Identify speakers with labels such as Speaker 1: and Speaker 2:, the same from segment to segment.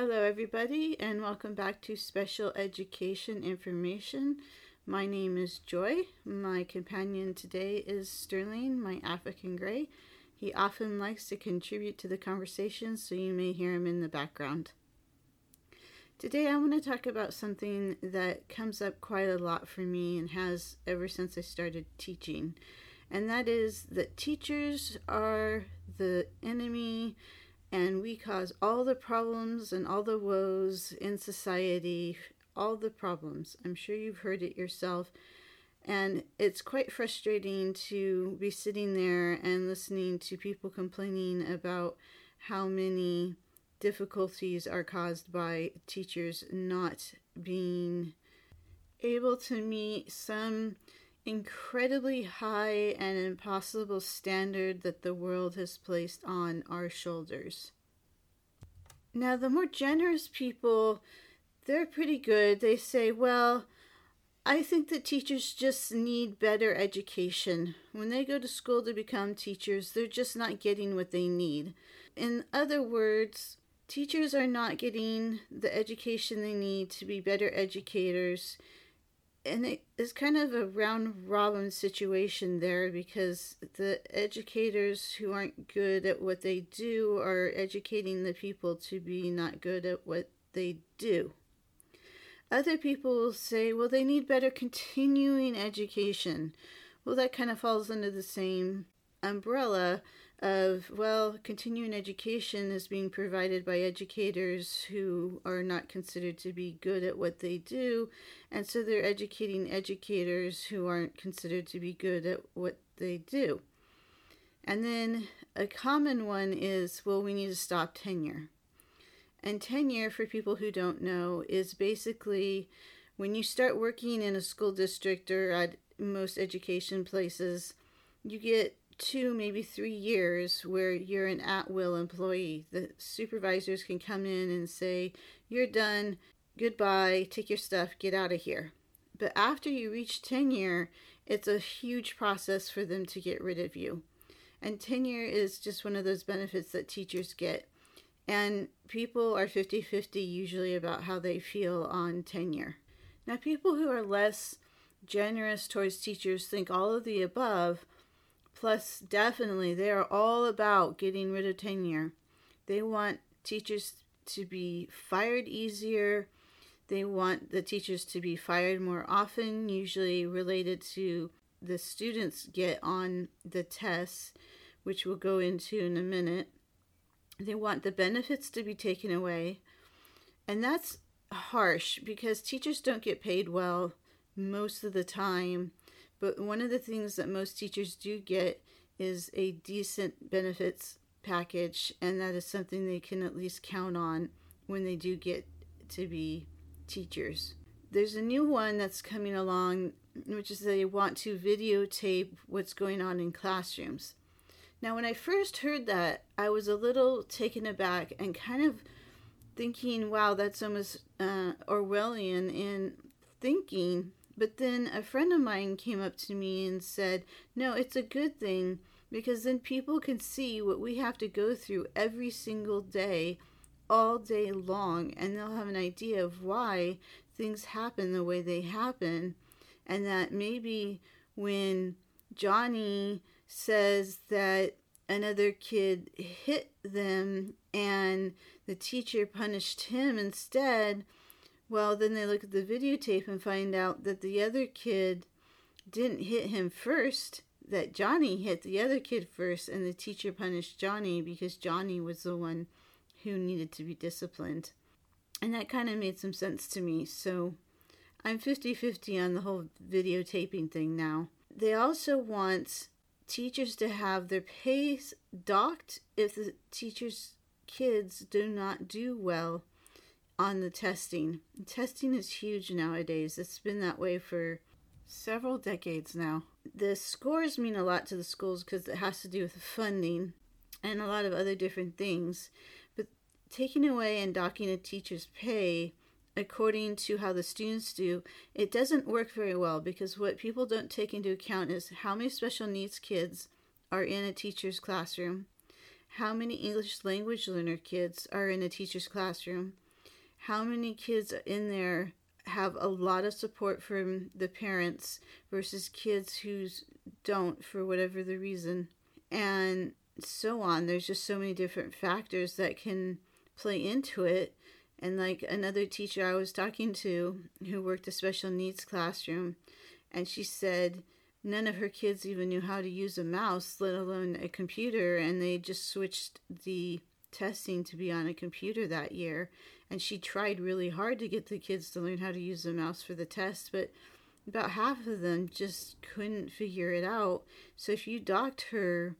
Speaker 1: Hello, everybody, and welcome back to Special Education Information. My name is Joy. My companion today is Sterling, my African Grey. He often likes to contribute to the conversation, so you may hear him in the background. Today, I want to talk about something that comes up quite a lot for me and has ever since I started teaching, and that is that teachers are the enemy and we cause all the problems and all the woes in society, all the problems. I'm sure you've heard it yourself. And it's quite frustrating to be sitting there and listening to people complaining about how many difficulties are caused by teachers not being able to meet some incredibly high and impossible standard that the world has placed on our shoulders. Now, the more generous people, they're pretty good. They say, well, I think that teachers just need better education. When they go to school to become teachers, they're just not getting what they need. In other words, teachers are not getting the education they need to be better educators and it is kind of a round robin situation there because the educators who aren't good at what they do are educating the people to be not good at what they do. Other people will say, well, they need better continuing education. Well, that kind of falls under the same umbrella of, well, continuing education is being provided by educators who are not considered to be good at what they do, and so they're educating educators who aren't considered to be good at what they do. And then a common one is, well, we need to stop tenure. And tenure, for people who don't know, is basically when you start working in a school district or at most education places, you get two, maybe three years where you're an at will employee. The supervisors can come in and say, You're done, goodbye, take your stuff, get out of here. But after you reach tenure, it's a huge process for them to get rid of you. And tenure is just one of those benefits that teachers get. And people are 50 50 usually about how they feel on tenure. Now, people who are less generous towards teachers think all of the above Plus, definitely, they are all about getting rid of tenure. They want teachers to be fired easier. They want the teachers to be fired more often, usually related to the students get on the tests, which we'll go into in a minute. They want the benefits to be taken away. And that's harsh because teachers don't get paid well most of the time but one of the things that most teachers do get is a decent benefits package, and that is something they can at least count on when they do get to be teachers. There's a new one that's coming along, which is they want to videotape what's going on in classrooms. Now, when I first heard that, I was a little taken aback and kind of thinking, wow, that's almost uh, Orwellian in thinking but then a friend of mine came up to me and said, No, it's a good thing because then people can see what we have to go through every single day, all day long, and they'll have an idea of why things happen the way they happen. And that maybe when Johnny says that another kid hit them and the teacher punished him instead, well, then they look at the videotape and find out that the other kid didn't hit him first, that Johnny hit the other kid first, and the teacher punished Johnny because Johnny was the one who needed to be disciplined. And that kind of made some sense to me. So I'm 50 50 on the whole videotaping thing now. They also want teachers to have their pay docked if the teacher's kids do not do well on the testing. Testing is huge nowadays. It's been that way for several decades now. The scores mean a lot to the schools because it has to do with funding and a lot of other different things. But taking away and docking a teacher's pay according to how the students do, it doesn't work very well because what people don't take into account is how many special needs kids are in a teacher's classroom, how many English language learner kids are in a teacher's classroom, how many kids in there have a lot of support from the parents versus kids who don't for whatever the reason and so on. There's just so many different factors that can play into it. And like another teacher i was talking to who worked a special needs classroom and she said none of her kids even knew how to use a mouse let alone a computer and they just switched the testing to be on a computer that year and she tried really hard to get the kids to learn how to use the mouse for the test but about half of them just couldn't figure it out. So if you docked her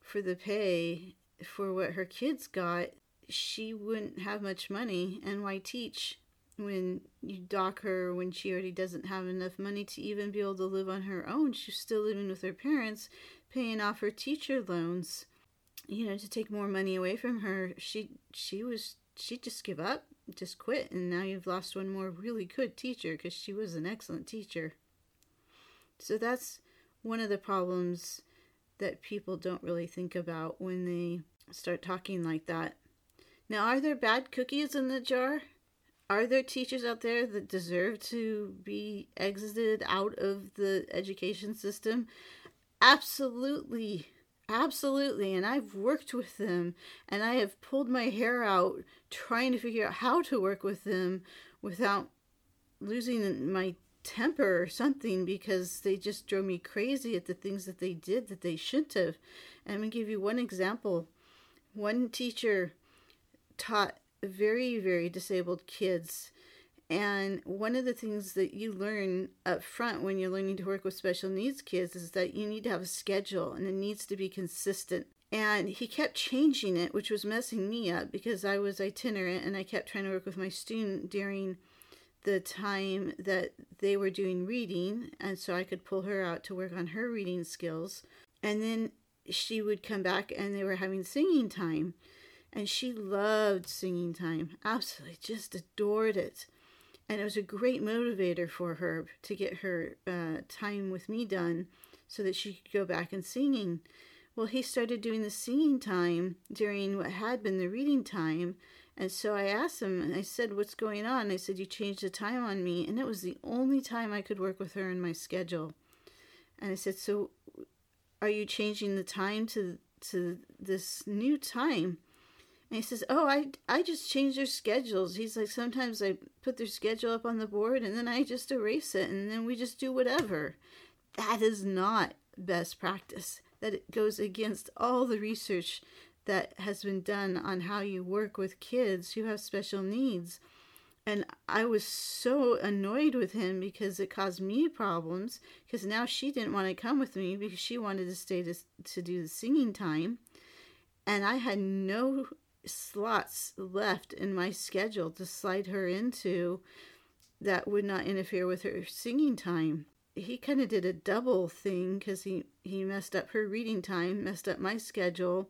Speaker 1: for the pay for what her kids got she wouldn't have much money. And why teach when you dock her when she already doesn't have enough money to even be able to live on her own? She's still living with her parents paying off her teacher loans you know to take more money away from her. She she was she just give up just quit and now you've lost one more really good teacher because she was an excellent teacher. So that's one of the problems that people don't really think about when they start talking like that. Now are there bad cookies in the jar? Are there teachers out there that deserve to be exited out of the education system? Absolutely Absolutely. And I've worked with them and I have pulled my hair out trying to figure out how to work with them without losing my temper or something because they just drove me crazy at the things that they did that they shouldn't have. And I'm going to give you one example. One teacher taught very, very disabled kids and one of the things that you learn up front when you're learning to work with special needs kids is that you need to have a schedule and it needs to be consistent. And he kept changing it, which was messing me up because I was itinerant and I kept trying to work with my student during the time that they were doing reading. And so I could pull her out to work on her reading skills. And then she would come back and they were having singing time. And she loved singing time, absolutely just adored it and it was a great motivator for her to get her uh, time with me done so that she could go back and singing. Well he started doing the singing time during what had been the reading time and so i asked him and i said what's going on? I said you changed the time on me and it was the only time i could work with her in my schedule. And i said so are you changing the time to to this new time and he says, "Oh, I I just change their schedules." He's like, "Sometimes I put their schedule up on the board and then I just erase it and then we just do whatever." That is not best practice. That it goes against all the research that has been done on how you work with kids who have special needs. And I was so annoyed with him because it caused me problems because now she didn't want to come with me because she wanted to stay to, to do the singing time. And I had no slots left in my schedule to slide her into that would not interfere with her singing time. He kind of did a double thing because he, he messed up her reading time, messed up my schedule,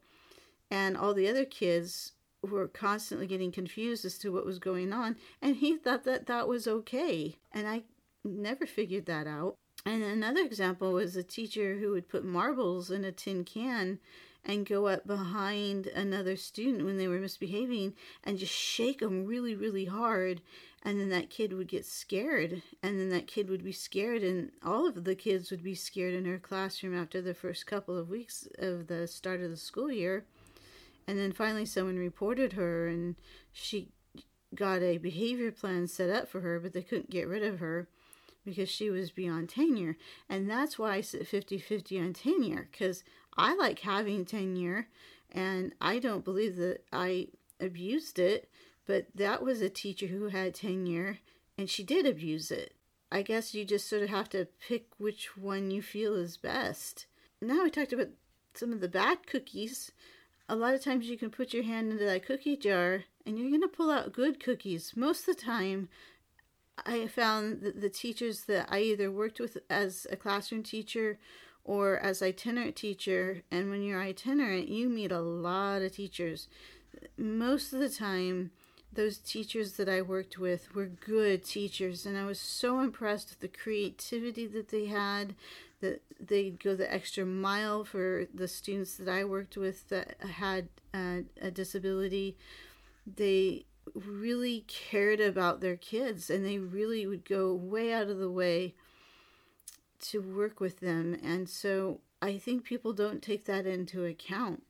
Speaker 1: and all the other kids were constantly getting confused as to what was going on. And he thought that that was okay. And I never figured that out. And another example was a teacher who would put marbles in a tin can and go up behind another student when they were misbehaving and just shake them really, really hard. And then that kid would get scared. And then that kid would be scared, and all of the kids would be scared in her classroom after the first couple of weeks of the start of the school year. And then finally, someone reported her, and she got a behavior plan set up for her, but they couldn't get rid of her because she was beyond tenure. And that's why I sit 50 50 on tenure because I like having tenure, and I don't believe that I abused it, but that was a teacher who had tenure, and she did abuse it. I guess you just sort of have to pick which one you feel is best. Now I talked about some of the bad cookies. A lot of times you can put your hand into that cookie jar and you're going to pull out good cookies. Most of the time, I found that the teachers that I either worked with as a classroom teacher or as itinerant teacher and when you're itinerant you meet a lot of teachers. Most of the time those teachers that I worked with were good teachers and I was so impressed with the creativity that they had that they'd go the extra mile for the students that I worked with that had uh, a disability. They really cared about their kids and they really would go way out of the way to work with them. And so I think people don't take that into account.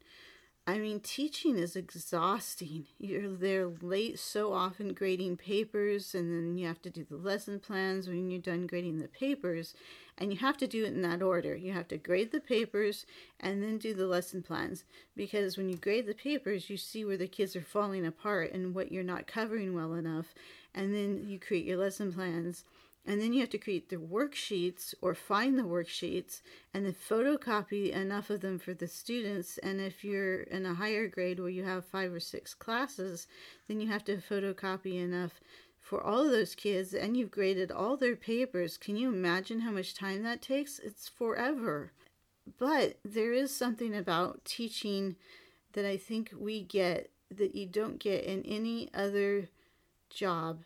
Speaker 1: I mean, teaching is exhausting. You're there late so often grading papers, and then you have to do the lesson plans when you're done grading the papers. And you have to do it in that order. You have to grade the papers and then do the lesson plans. Because when you grade the papers, you see where the kids are falling apart and what you're not covering well enough. And then you create your lesson plans and then you have to create the worksheets or find the worksheets and then photocopy enough of them for the students. And if you're in a higher grade where you have five or six classes, then you have to photocopy enough for all of those kids and you've graded all their papers. Can you imagine how much time that takes? It's forever. But there is something about teaching that I think we get that you don't get in any other job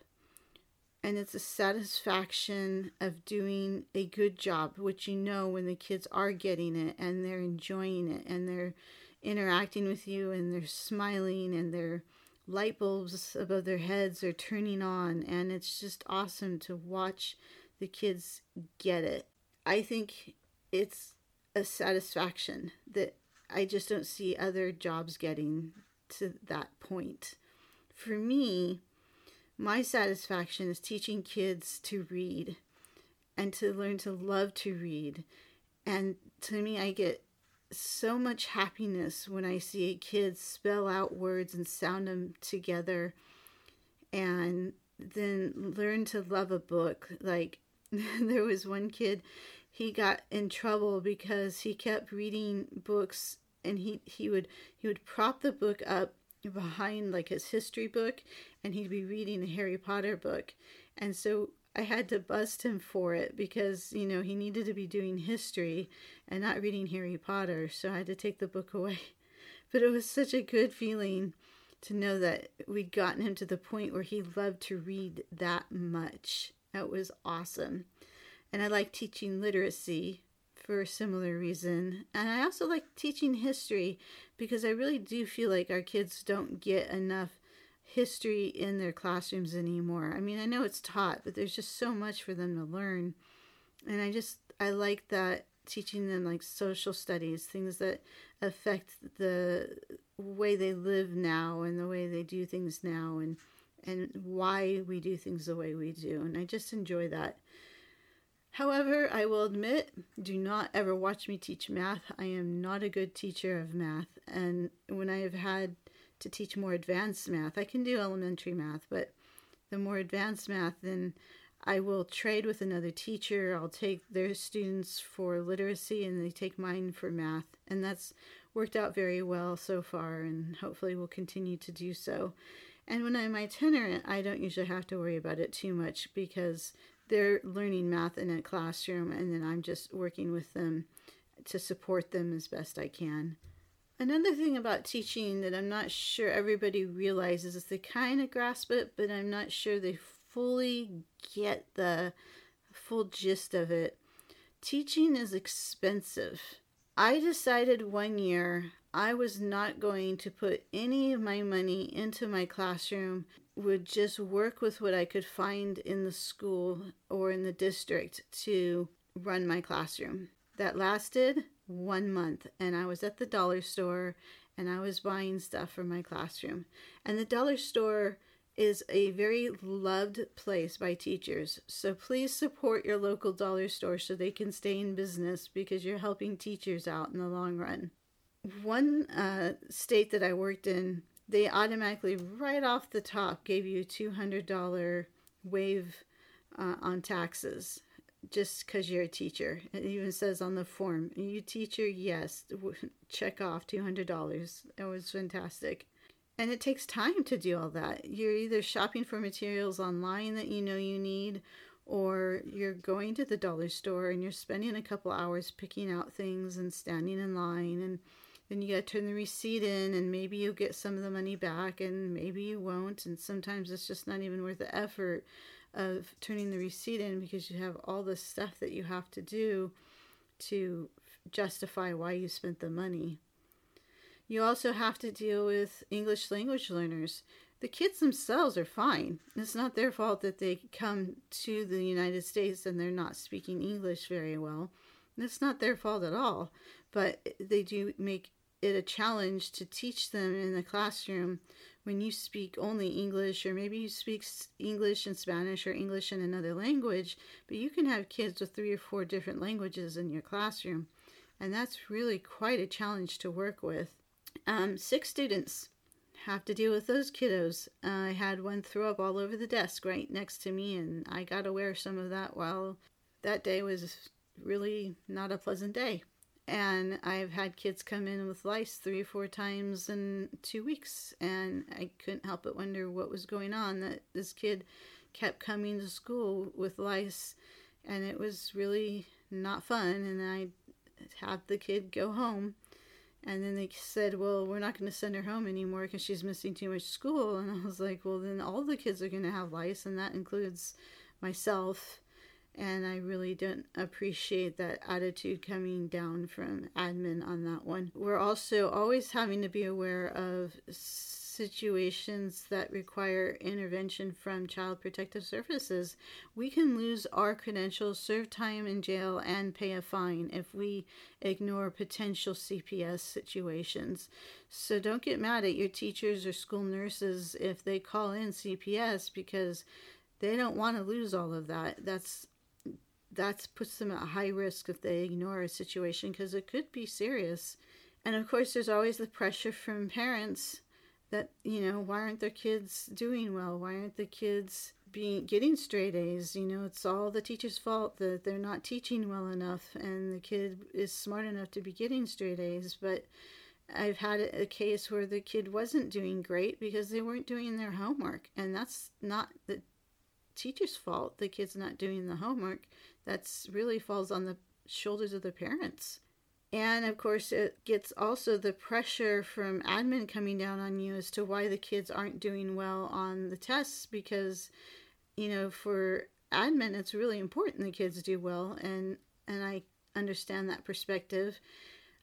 Speaker 1: and it's a satisfaction of doing a good job, which you know when the kids are getting it and they're enjoying it and they're interacting with you and they're smiling and their light bulbs above their heads are turning on and it's just awesome to watch the kids get it. I think it's a satisfaction that I just don't see other jobs getting to that point. For me, my satisfaction is teaching kids to read and to learn to love to read. And to me, I get so much happiness when I see a kid spell out words and sound them together and then learn to love a book. Like, there was one kid, he got in trouble because he kept reading books and he, he would he would prop the book up behind like his history book and he'd be reading a Harry Potter book. And so I had to bust him for it because, you know, he needed to be doing history and not reading Harry Potter. So I had to take the book away. But it was such a good feeling to know that we'd gotten him to the point where he loved to read that much. That was awesome. And I like teaching literacy for a similar reason. And I also like teaching history because I really do feel like our kids don't get enough history in their classrooms anymore. I mean, I know it's taught, but there's just so much for them to learn. And I just, I like that teaching them like social studies, things that affect the way they live now and the way they do things now and and why we do things the way we do. And I just enjoy that. However, I will admit, do not ever watch me teach math. I am not a good teacher of math. And when I have had to teach more advanced math, I can do elementary math, but the more advanced math, then I will trade with another teacher. I'll take their students for literacy and they take mine for math. And that's worked out very well so far and hopefully will continue to do so. And when I'm itinerant, I don't usually have to worry about it too much because they're learning math in a classroom and then I'm just working with them to support them as best I can. Another thing about teaching that I'm not sure everybody realizes is they kind of grasp it, but I'm not sure they fully get the full gist of it. Teaching is expensive. I decided one year I was not going to put any of my money into my classroom would just work with what I could find in the school or in the district to run my classroom. That lasted one month, and I was at the dollar store and I was buying stuff for my classroom. And the dollar store is a very loved place by teachers. So please support your local dollar store so they can stay in business because you're helping teachers out in the long run. One uh, state that I worked in they automatically right off the top gave you a $200 wave uh, on taxes just because you're a teacher. It even says on the form, you teacher, yes, check off $200. It was fantastic. And it takes time to do all that. You're either shopping for materials online that you know you need, or you're going to the dollar store and you're spending a couple hours picking out things and standing in line and then you got to turn the receipt in and maybe you'll get some of the money back and maybe you won't and sometimes it's just not even worth the effort of turning the receipt in because you have all the stuff that you have to do to justify why you spent the money you also have to deal with english language learners the kids themselves are fine. It's not their fault that they come to the United States and they're not speaking English very well. It's not their fault at all, but they do make it a challenge to teach them in the classroom when you speak only English, or maybe you speak English and Spanish or English and another language, but you can have kids with three or four different languages in your classroom. And that's really quite a challenge to work with. Um, six students have to deal with those kiddos. Uh, I had one throw up all over the desk right next to me, and I got to wear some of that while that day was really not a pleasant day. And I've had kids come in with lice three or four times in two weeks, and I couldn't help but wonder what was going on. That this kid kept coming to school with lice, and it was really not fun. And I had the kid go home, and then they said, "Well, we're not going to send her home anymore because she's missing too much school." And I was like, "Well, then all the kids are going to have lice, and that includes myself." And I really don't appreciate that attitude coming down from admin on that one. We're also always having to be aware of situations that require intervention from Child Protective Services. We can lose our credentials, serve time in jail, and pay a fine if we ignore potential CPS situations. So don't get mad at your teachers or school nurses if they call in CPS because they don't want to lose all of that. That's that puts them at a high risk if they ignore a situation because it could be serious. And of course, there's always the pressure from parents that, you know, why aren't their kids doing well? Why aren't the kids being getting straight A's? You know, it's all the teacher's fault that they're not teaching well enough and the kid is smart enough to be getting straight A's. But I've had a case where the kid wasn't doing great because they weren't doing their homework. And that's not the teacher's fault the kid's not doing the homework that's really falls on the shoulders of the parents. And of course it gets also the pressure from admin coming down on you as to why the kids aren't doing well on the tests because you know for admin it's really important the kids do well and and i understand that perspective.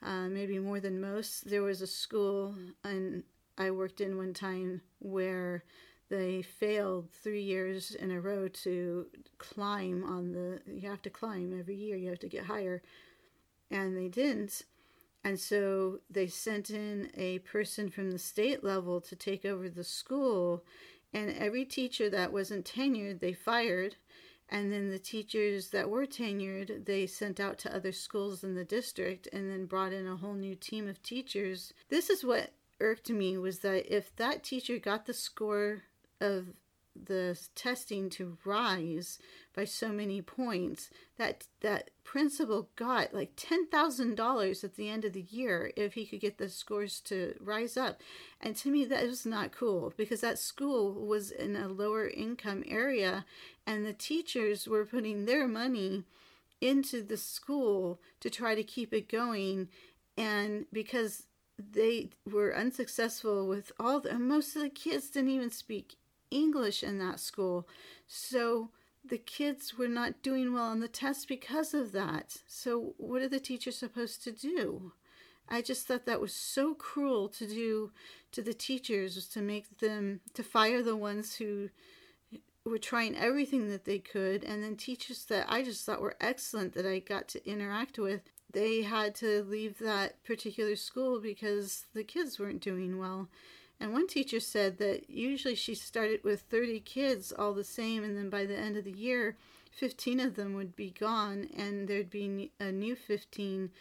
Speaker 1: Uh, maybe more than most there was a school and i worked in one time where they failed three years in a row to climb on the you have to climb every year you have to get higher. And they didn't. And so they sent in a person from the state level to take over the school. And every teacher that wasn't tenured they fired. And then the teachers that were tenured they sent out to other schools in the district and then brought in a whole new team of teachers. This is what irked me was that if that teacher got the score of the testing to rise by so many points that that principal got like $10,000 at the end of the year if he could get the scores to rise up. And to me that was not cool because that school was in a lower income area and the teachers were putting their money into the school to try to keep it going. And because they were unsuccessful with all the most of the kids didn't even speak English in that school. So the kids were not doing well on the test because of that. So, what are the teachers supposed to do? I just thought that was so cruel to do to the teachers was to make them to fire the ones who were trying everything that they could and then teachers that I just thought were excellent that I got to interact with they had to leave that particular school because the kids weren't doing well and one teacher said that usually she started with 30 kids all the same, and then by the end of the year, 15 of them would be gone, and there'd be a new 15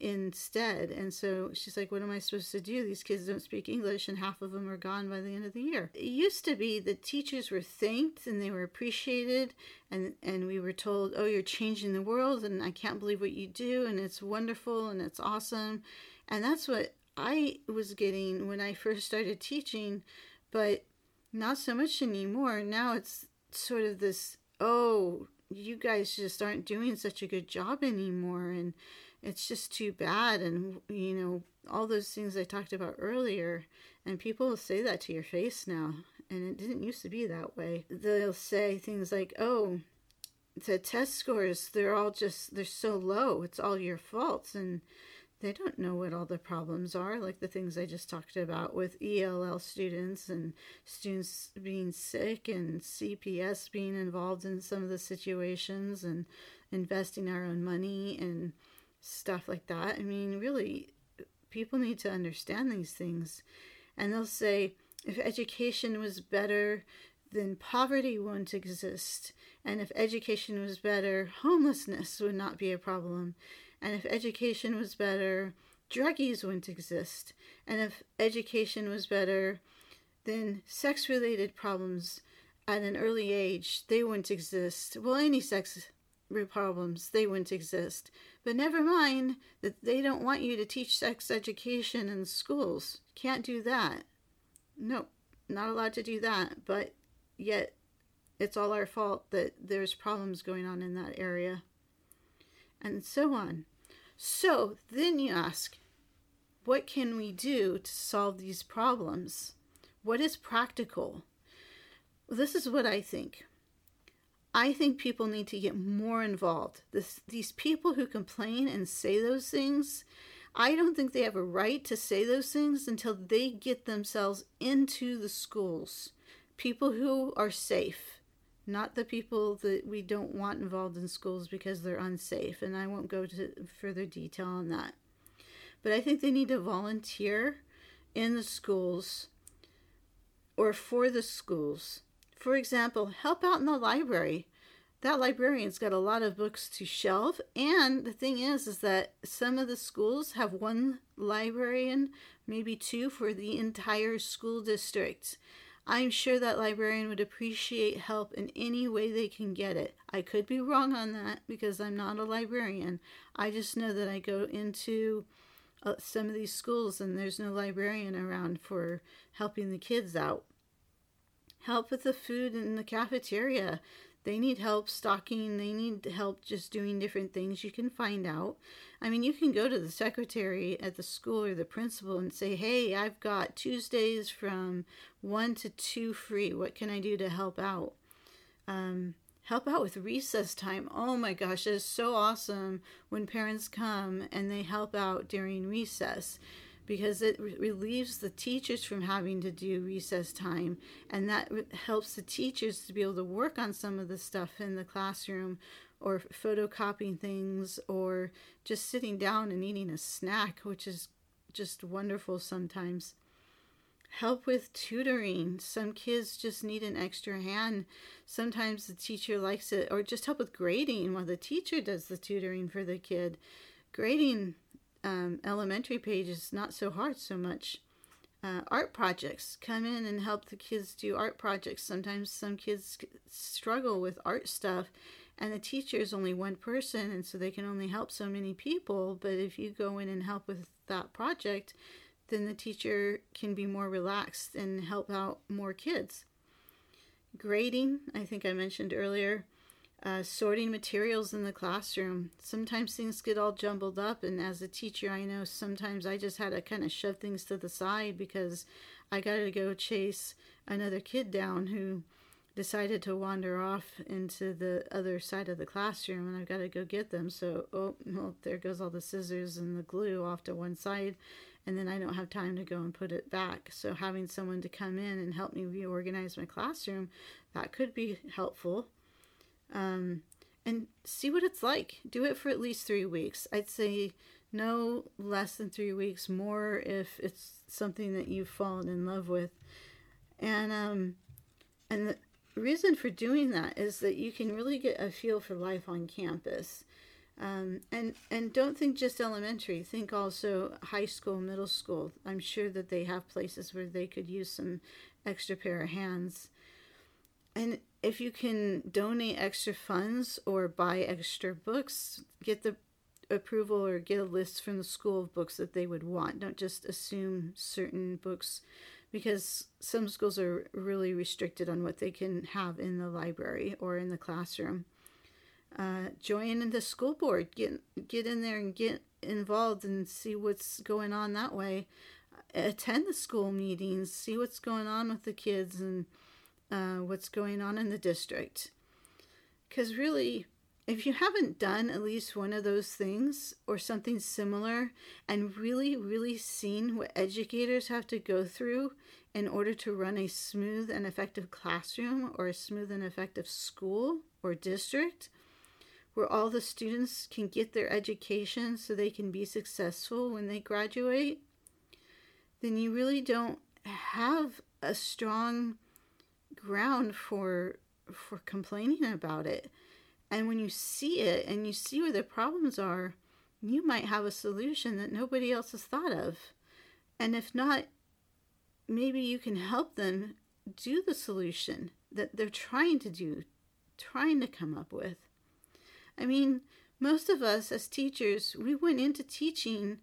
Speaker 1: instead. And so she's like, What am I supposed to do? These kids don't speak English, and half of them are gone by the end of the year. It used to be that teachers were thanked and they were appreciated, and, and we were told, Oh, you're changing the world, and I can't believe what you do, and it's wonderful and it's awesome. And that's what I was getting when I first started teaching, but not so much anymore. Now it's sort of this, oh, you guys just aren't doing such a good job anymore and it's just too bad and you know all those things I talked about earlier and people will say that to your face now and it didn't used to be that way. They'll say things like, "Oh, the test scores they're all just they're so low. It's all your fault." And they don't know what all the problems are, like the things I just talked about with ELL students and students being sick and CPS being involved in some of the situations and investing our own money and stuff like that. I mean, really, people need to understand these things. And they'll say, if education was better, then poverty won't exist. And if education was better, homelessness would not be a problem. And if education was better, druggies wouldn't exist. And if education was better, then sex related problems at an early age, they wouldn't exist. Well, any sex problems, they wouldn't exist. But never mind that they don't want you to teach sex education in schools. Can't do that. No, not allowed to do that. But yet, it's all our fault that there's problems going on in that area and so on. So then you ask, what can we do to solve these problems? What is practical? This is what I think. I think people need to get more involved. This, these people who complain and say those things, I don't think they have a right to say those things until they get themselves into the schools. People who are safe not the people that we don't want involved in schools because they're unsafe. And I won't go to further detail on that. But I think they need to volunteer in the schools or for the schools. For example, help out in the library. That librarian's got a lot of books to shelve, and the thing is, is that some of the schools have one librarian, maybe two, for the entire school district. I'm sure that librarian would appreciate help in any way they can get it. I could be wrong on that because I'm not a librarian. I just know that I go into uh, some of these schools and there's no librarian around for helping the kids out. Help with the food in the cafeteria. They need help stocking, they need help just doing different things. You can find out. I mean, you can go to the secretary at the school or the principal and say, hey, I've got Tuesdays from 1 to 2 free. What can I do to help out? Um, help out with recess time. Oh my gosh, it's so awesome when parents come and they help out during recess because it re- relieves the teachers from having to do recess time and that re- helps the teachers to be able to work on some of the stuff in the classroom or photocopying things or just sitting down and eating a snack, which is just wonderful sometimes. Help with tutoring. Some kids just need an extra hand. Sometimes the teacher likes it, or just help with grading while the teacher does the tutoring for the kid. Grading um, elementary pages not so hard so much. Uh, art projects come in and help the kids do art projects. Sometimes some kids struggle with art stuff, and the teacher is only one person and so they can only help so many people but if you go in and help with that project then the teacher can be more relaxed and help out more kids grading i think i mentioned earlier uh, sorting materials in the classroom sometimes things get all jumbled up and as a teacher i know sometimes i just had to kind of shove things to the side because i got to go chase another kid down who decided to wander off into the other side of the classroom and I've got to go get them. So, oh, well, there goes all the scissors and the glue off to one side, and then I don't have time to go and put it back. So, having someone to come in and help me reorganize my classroom, that could be helpful. Um, and see what it's like. Do it for at least three weeks. I'd say no less than three weeks, more if it's something that you've fallen in love with. And, um, and the, reason for doing that is that you can really get a feel for life on campus. Um, and and don't think just elementary. Think also high school, middle school. I'm sure that they have places where they could use some extra pair of hands. And if you can donate extra funds or buy extra books, get the approval or get a list from the school of books that they would want. Don't just assume certain books because some schools are really restricted on what they can have in the library or in the classroom. Uh, join in the school board, get get in there and get involved and see what's going on that way. Attend the school meetings, see what's going on with the kids and uh, what's going on in the district. Because really, If you haven't done at least one of those things or something similar and really, really seen what educators have to go through in order to run a smooth and effective classroom or a smooth and effective school or district, where all the students can get their education so they can be successful when they graduate, then you really don't have a strong ground for for complaining about it. And when you see it and you see where the problems are, you might have a solution that nobody else has thought of. And if not, maybe you can help them do the solution that they're trying to do, trying to come up with. I mean, most of us as teachers, we went into teaching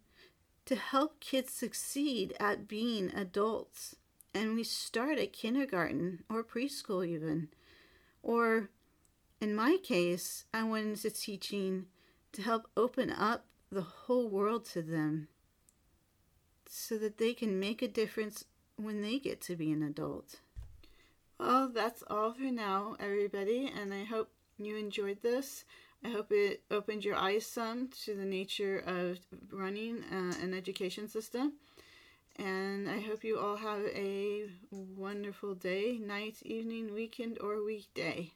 Speaker 1: to help kids succeed at being adults. And we start at kindergarten or preschool, even. Or in my case, I went into teaching to help open up the whole world to them so that they can make a difference when they get to be an adult. Well, that's all for now, everybody, and I hope you enjoyed this. I hope it opened your eyes some to the nature of running uh, an education system. And I hope you all have a wonderful day, night, evening, weekend, or weekday.